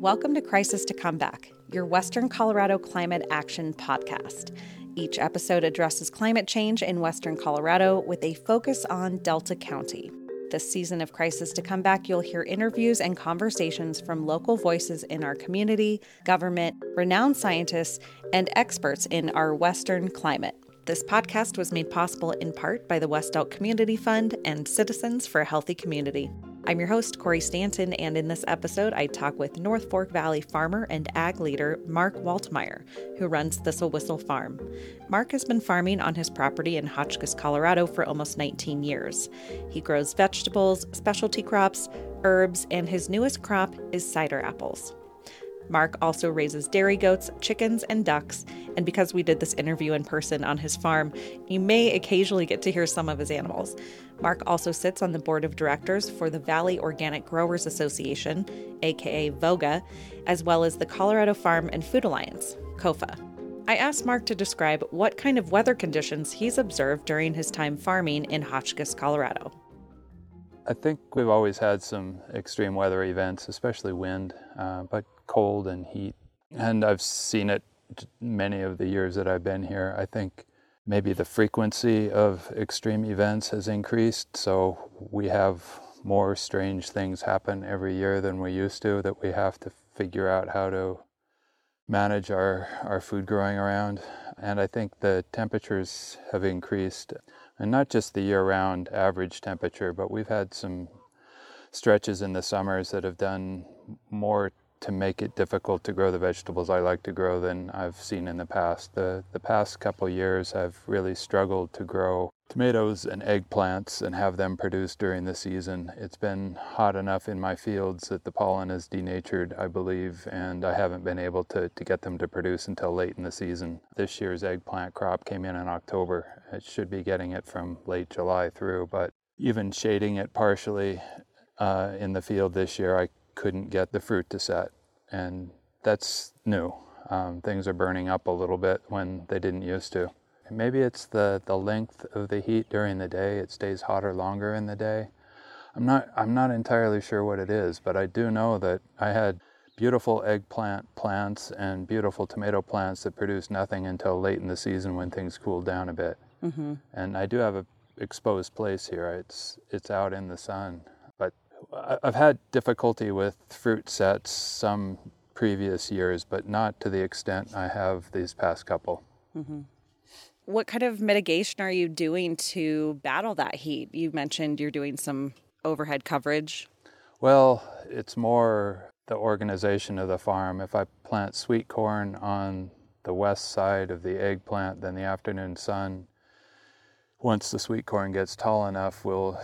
Welcome to Crisis to Comeback, your Western Colorado Climate Action podcast. Each episode addresses climate change in Western Colorado with a focus on Delta County. This season of Crisis to Comeback, you'll hear interviews and conversations from local voices in our community, government, renowned scientists, and experts in our Western climate. This podcast was made possible in part by the West Elk Community Fund and Citizens for a Healthy Community. I'm your host, Corey Stanton, and in this episode, I talk with North Fork Valley farmer and ag leader Mark Waltermire, who runs Thistle Whistle Farm. Mark has been farming on his property in Hotchkiss, Colorado for almost 19 years. He grows vegetables, specialty crops, herbs, and his newest crop is cider apples. Mark also raises dairy goats, chickens, and ducks. And because we did this interview in person on his farm, you may occasionally get to hear some of his animals. Mark also sits on the board of directors for the Valley Organic Growers Association, aka VOGA, as well as the Colorado Farm and Food Alliance, COFA. I asked Mark to describe what kind of weather conditions he's observed during his time farming in Hotchkiss, Colorado. I think we've always had some extreme weather events, especially wind, uh, but cold and heat. And I've seen it many of the years that I've been here. I think maybe the frequency of extreme events has increased, so we have more strange things happen every year than we used to that we have to figure out how to manage our, our food growing around. And I think the temperatures have increased, and not just the year round average temperature, but we've had some stretches in the summers that have done more to make it difficult to grow the vegetables I like to grow than I've seen in the past. The, the past couple years, I've really struggled to grow tomatoes and eggplants and have them produced during the season. It's been hot enough in my fields that the pollen is denatured, I believe, and I haven't been able to, to get them to produce until late in the season. This year's eggplant crop came in in October. It should be getting it from late July through, but even shading it partially uh, in the field this year, I couldn't get the fruit to set. And that's new. Um, things are burning up a little bit when they didn't used to. maybe it's the, the length of the heat during the day. It stays hotter longer in the day. I'm not, I'm not entirely sure what it is, but I do know that I had beautiful eggplant plants and beautiful tomato plants that produced nothing until late in the season when things cooled down a bit. Mm-hmm. And I do have a exposed place here. It's, it's out in the sun. I've had difficulty with fruit sets some previous years, but not to the extent I have these past couple. Mm-hmm. What kind of mitigation are you doing to battle that heat? You mentioned you're doing some overhead coverage. Well, it's more the organization of the farm. If I plant sweet corn on the west side of the eggplant, then the afternoon sun once the sweet corn gets tall enough, will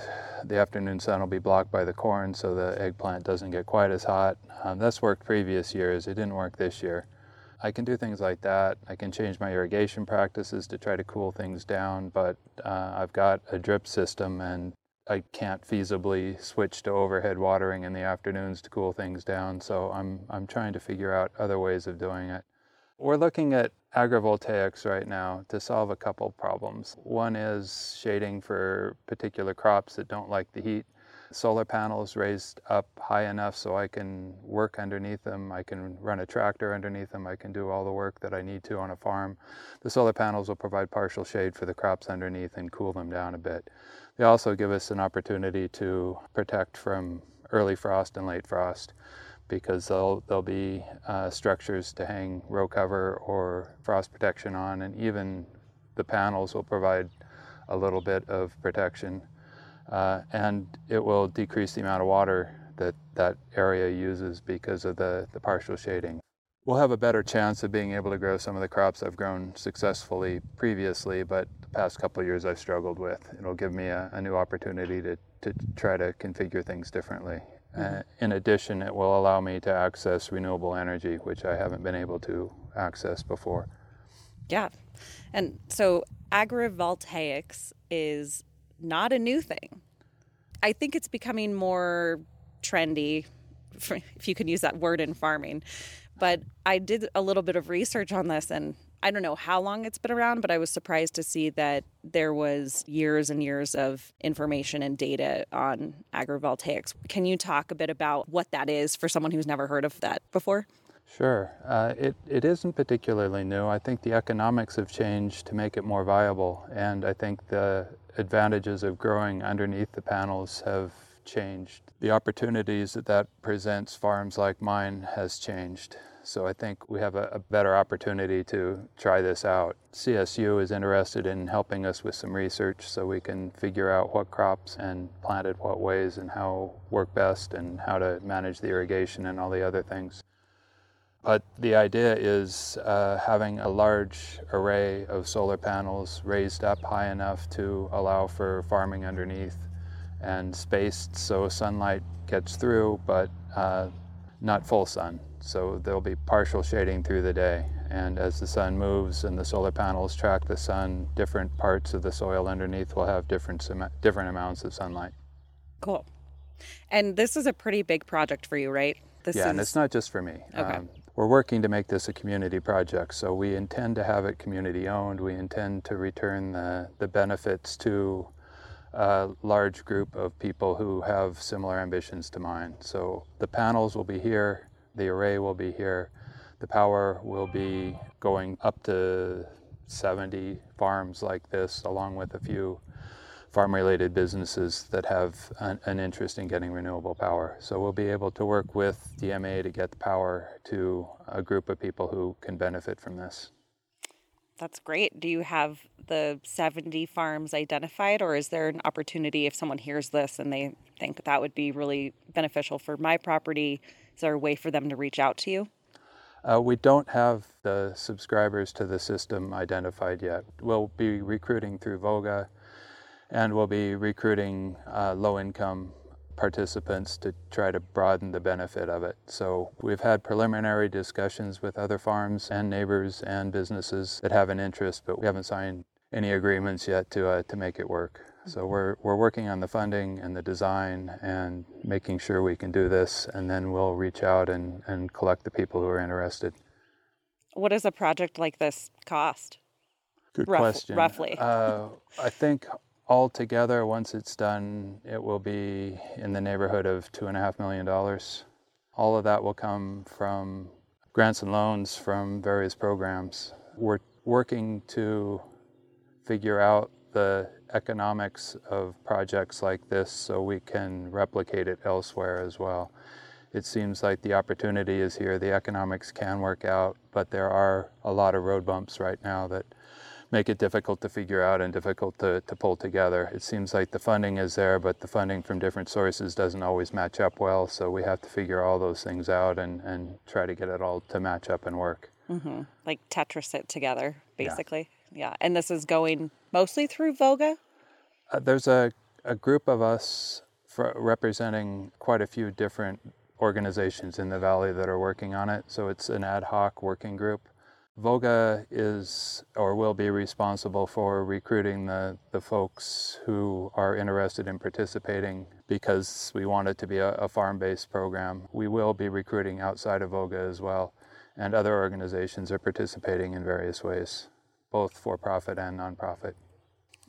the afternoon sun will be blocked by the corn, so the eggplant doesn't get quite as hot. Um, that's worked previous years. It didn't work this year. I can do things like that. I can change my irrigation practices to try to cool things down, but uh, I've got a drip system and I can't feasibly switch to overhead watering in the afternoons to cool things down. So I'm I'm trying to figure out other ways of doing it. We're looking at agrivoltaics right now to solve a couple problems. One is shading for particular crops that don't like the heat. Solar panels raised up high enough so I can work underneath them. I can run a tractor underneath them. I can do all the work that I need to on a farm. The solar panels will provide partial shade for the crops underneath and cool them down a bit. They also give us an opportunity to protect from early frost and late frost because there'll, there'll be uh, structures to hang row cover or frost protection on, and even the panels will provide a little bit of protection. Uh, and it will decrease the amount of water that that area uses because of the, the partial shading. We'll have a better chance of being able to grow some of the crops I've grown successfully previously, but the past couple years I've struggled with. It'll give me a, a new opportunity to, to try to configure things differently. Uh, in addition, it will allow me to access renewable energy, which I haven't been able to access before. Yeah. And so agrivoltaics is not a new thing. I think it's becoming more trendy, if you can use that word in farming. But I did a little bit of research on this and I don't know how long it's been around, but I was surprised to see that there was years and years of information and data on agrivoltaics. Can you talk a bit about what that is for someone who's never heard of that before? Sure. Uh, it, it isn't particularly new. I think the economics have changed to make it more viable, and I think the advantages of growing underneath the panels have changed. The opportunities that that presents farms like mine has changed. So I think we have a, a, better opportunity to try this out. CSU is interested in helping us with some research so we can figure out what crops and planted what ways and how work best and how to manage the irrigation and all the other things. But the idea is uh, having a large array of solar panels raised up high enough to allow for farming underneath and spaced so sunlight gets through, but uh, not full sun. So there'll be partial shading through the day. And as the sun moves and the solar panels track the sun, different parts of the soil underneath will have different, different amounts of sunlight. Cool. And this is a pretty big project for you, right? This yeah, is... and it's not just for me. Okay. Um, we're working to make this a community project, so we intend to have it community owned. We intend to return the, the benefits to a large group of people who have similar ambitions to mine. So the panels will be here, the array will be here, the power will be going up to 70 farms like this, along with a few farm related businesses that have an, an, interest in getting renewable power. So we'll be able to work with DMEA to get the power to a group of people who can benefit from this. That's great. Do you have the 70 farms identified, or is there an opportunity if someone hears this and they think that would be really beneficial for my property? Is there a way for them to reach out to you? Uh, we don't have the subscribers to the system identified yet. We'll be recruiting through Voga and we'll be recruiting uh, low income participants to try to broaden the benefit of it. So we've had preliminary discussions with other farms and neighbors and businesses that have an interest, but we haven't signed any agreements yet to uh, to make it work. So we're we're working on the funding and the design and making sure we can do this, and then we'll reach out and, and collect the people who are interested. What does a project like this cost? Good Rough, question. Roughly. Uh, I think altogether, once it's done, it will be in the neighborhood of two and a half million dollars. All of that will come from grants and loans from various programs. We're working to figure out the economics of projects like this so we can replicate it elsewhere as well. It seems like the opportunity is here, the economics can work out, but there are a lot of road bumps right now that make it difficult to figure out and difficult to, to pull together. It seems like the funding is there, but the funding from different sources doesn't always match up well, so we have to figure all those things out and, and try to get it all to match up and work. Mm-hmm. Like Tetris it together, basically. Yeah. And this is going mostly through Voga? Uh, there's a, a group of us representing quite a few different organizations in the valley that are working on it. So it's an ad hoc working group. Voga is or will be responsible for recruiting the, the folks who are interested in participating because we want it to be a, a farm based program. We will be recruiting outside of Voga as well, and other organizations are participating in various ways, both for profit and nonprofit.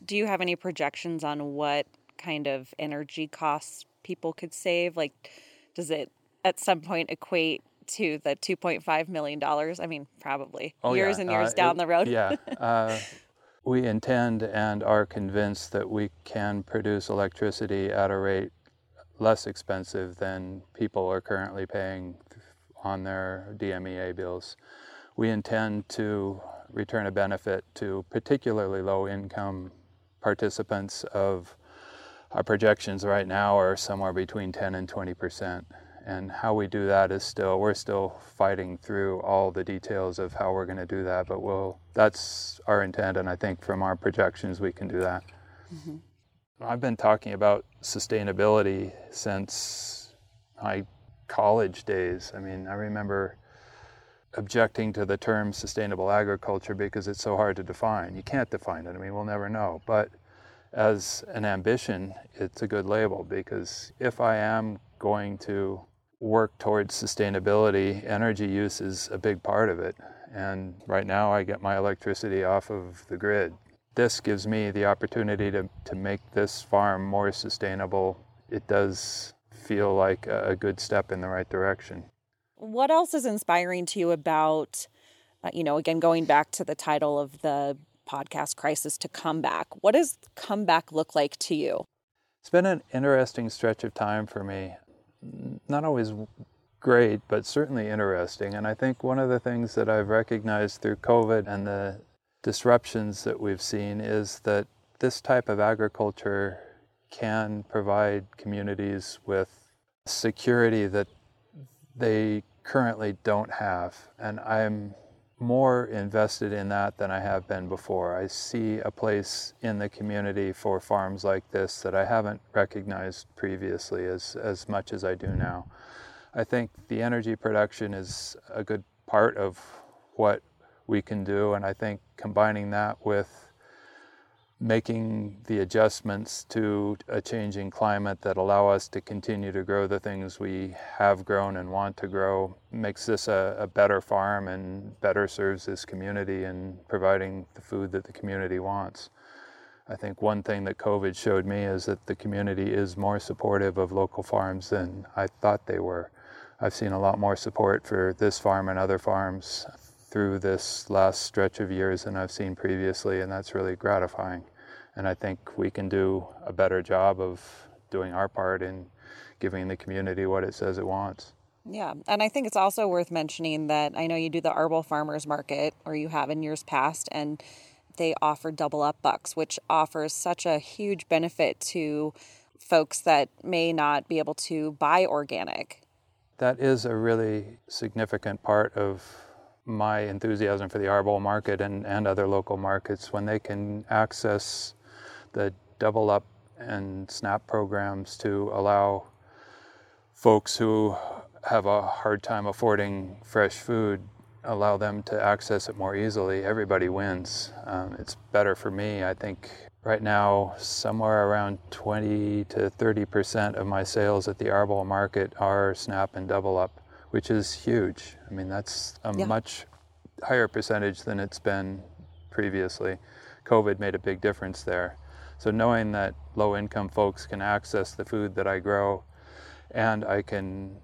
Do you have any projections on what kind of energy costs people could save? Like, does it at some point equate to the $2.5 million? I mean, probably oh, years yeah. and years uh, down it, the road. yeah. Uh, we intend and are convinced that we can produce electricity at a rate less expensive than people are currently paying on their DMEA bills. We intend to return a benefit to particularly low income participants of our projections right now are somewhere between 10 and 20 percent. And how we do that is still we're still fighting through all the details of how we're going to do that but we'll that's our intent and i think from our projections we can do that. Mm-hmm. i've been talking about sustainability since my college days. I mean i remember objecting to the term sustainable agriculture because it's so hard to define you can't define it i mean we'll never know but as an ambition, it's a good label because if I am going to work towards sustainability, energy use is a big part of it. And right now, I get my electricity off of the grid. This gives me the opportunity to, to make this farm more sustainable. It does feel like a, a good step in the right direction. What else is inspiring to you about, uh, you know, again, going back to the title of the podcast, Crisis to Comeback? What does comeback look like to you? It's been an interesting stretch of time for me. Not always great, but certainly interesting. And I think one of the things that I've recognized through COVID and the disruptions that we've seen is that this type of agriculture can provide communities with security that they currently don't have. And I'm more invested in that than I have been before. I see a place in the community for farms like this that I haven't recognized previously as, as much as I do now. I think the energy production is a good part of what we can do, and I think combining that with making the adjustments to a changing climate that allow us to continue to grow the things we have grown and want to grow makes this a, a, better farm and better serves this community in providing the food that the community wants. I think one thing that COVID showed me is that the community is more supportive of local farms than I thought they were. I've seen a lot more support for this farm and other farms through this last stretch of years than I've seen previously, and that's really gratifying. And I think we can do a better job of doing our part in giving the community what it says it wants. Yeah, and I think it's also worth mentioning that I know you do the Arbol Farmers Market, or you have in years past, and they offer double up bucks, which offers such a huge benefit to folks that may not be able to buy organic. That is a really significant part of my enthusiasm for the Arbol market and, and other local markets when they can access the double up and SNAP programs to allow folks who have a hard time affording fresh food allow them to access it more easily. Everybody wins. Um, it's better for me i think. Right now somewhere around 20 to 30 percent of my sales at the arbol market are snap and double up which is huge i mean that's a yeah. much higher percentage than it's been previously covid made a big difference there so knowing that low income folks can access the food that I grow and I can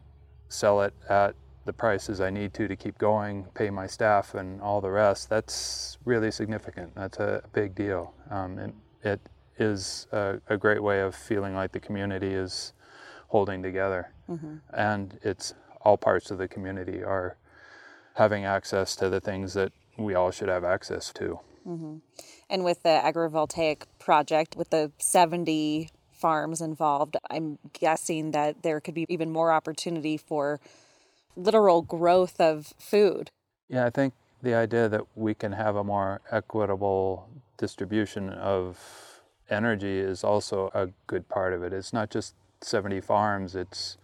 sell it at the prices I need to to keep going, pay my staff and all the rest, that's really significant. That's a big deal. Um, and it is a, a, great way of feeling like the community is holding together. Mm-hmm. And it's all parts of the community are having access to the things that we all should have access to. Mm-hmm. And with the agrivoltaic project, with the 70 farms involved, I'm guessing that there could be even more opportunity for literal growth of food. Yeah, I think the idea that we can have a more equitable distribution of energy is also a good part of it. It's not just 70 farms, it's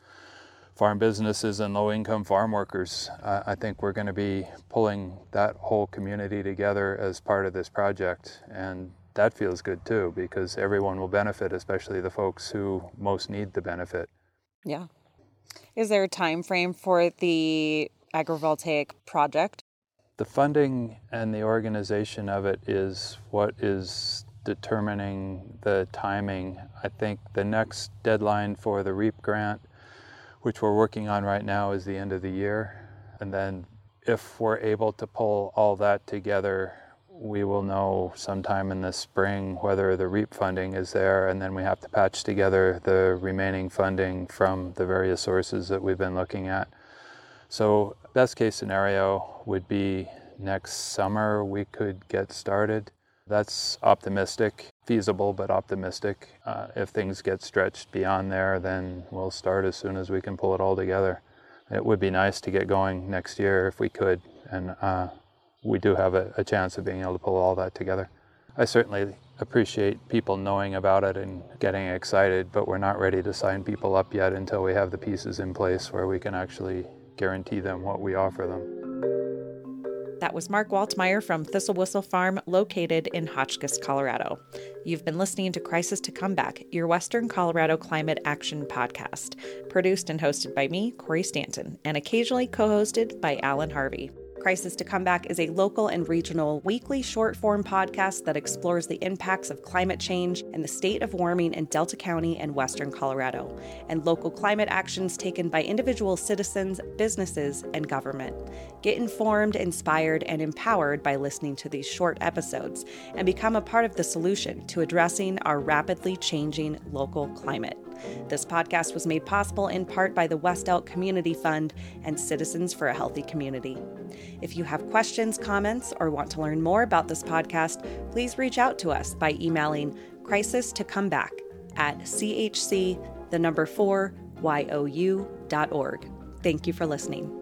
farm businesses and low income farm workers. Uh, I think we're going to be pulling that whole community together as part of this project. And that feels good too because everyone will benefit, especially the folks who most need the benefit. Yeah. Is there a time frame for the agrivoltaic project? The funding and the organization of it is what is determining the timing. I think the next deadline for the REAP grant which we're working on right now, is the end of the year. And then if we're able to pull all that together, we will know sometime in the spring whether the REAP funding is there, and then we have to patch together the remaining funding from the various sources that we've been looking at. So, best case scenario would be next summer we could get started. That's optimistic, feasible, but optimistic. Uh, if things get stretched beyond there, then we'll start as soon as we can pull it all together. It would be nice to get going next year if we could, and uh, we do have a, a chance of being able to pull all that together. I certainly appreciate people knowing about it and getting excited, but we're not ready to sign people up yet until we have the pieces in place where we can actually guarantee them what we offer them. That was Mark Waltermire from Thistle Whistle Farm, located in Hotchkiss, Colorado. You've been listening to Crisis to Comeback, your Western Colorado Climate Action podcast, produced and hosted by me, Corey Stanton, and occasionally co hosted by Alan Harvey. Crisis to Come Back is a local and regional weekly short form podcast that explores the impacts of climate change and the state of warming in Delta County and Western Colorado, and local climate actions taken by individual citizens, businesses, and government. Get informed, inspired, and empowered by listening to these short episodes and become a part of the solution to addressing our rapidly changing local climate. This podcast was made possible in part by the West Elk Community Fund and Citizens for a Healthy Community. If you have questions, comments, or want to learn more about this podcast, please reach out to us by emailing crisis to come back at chc the number 4 you.org. Thank you for listening.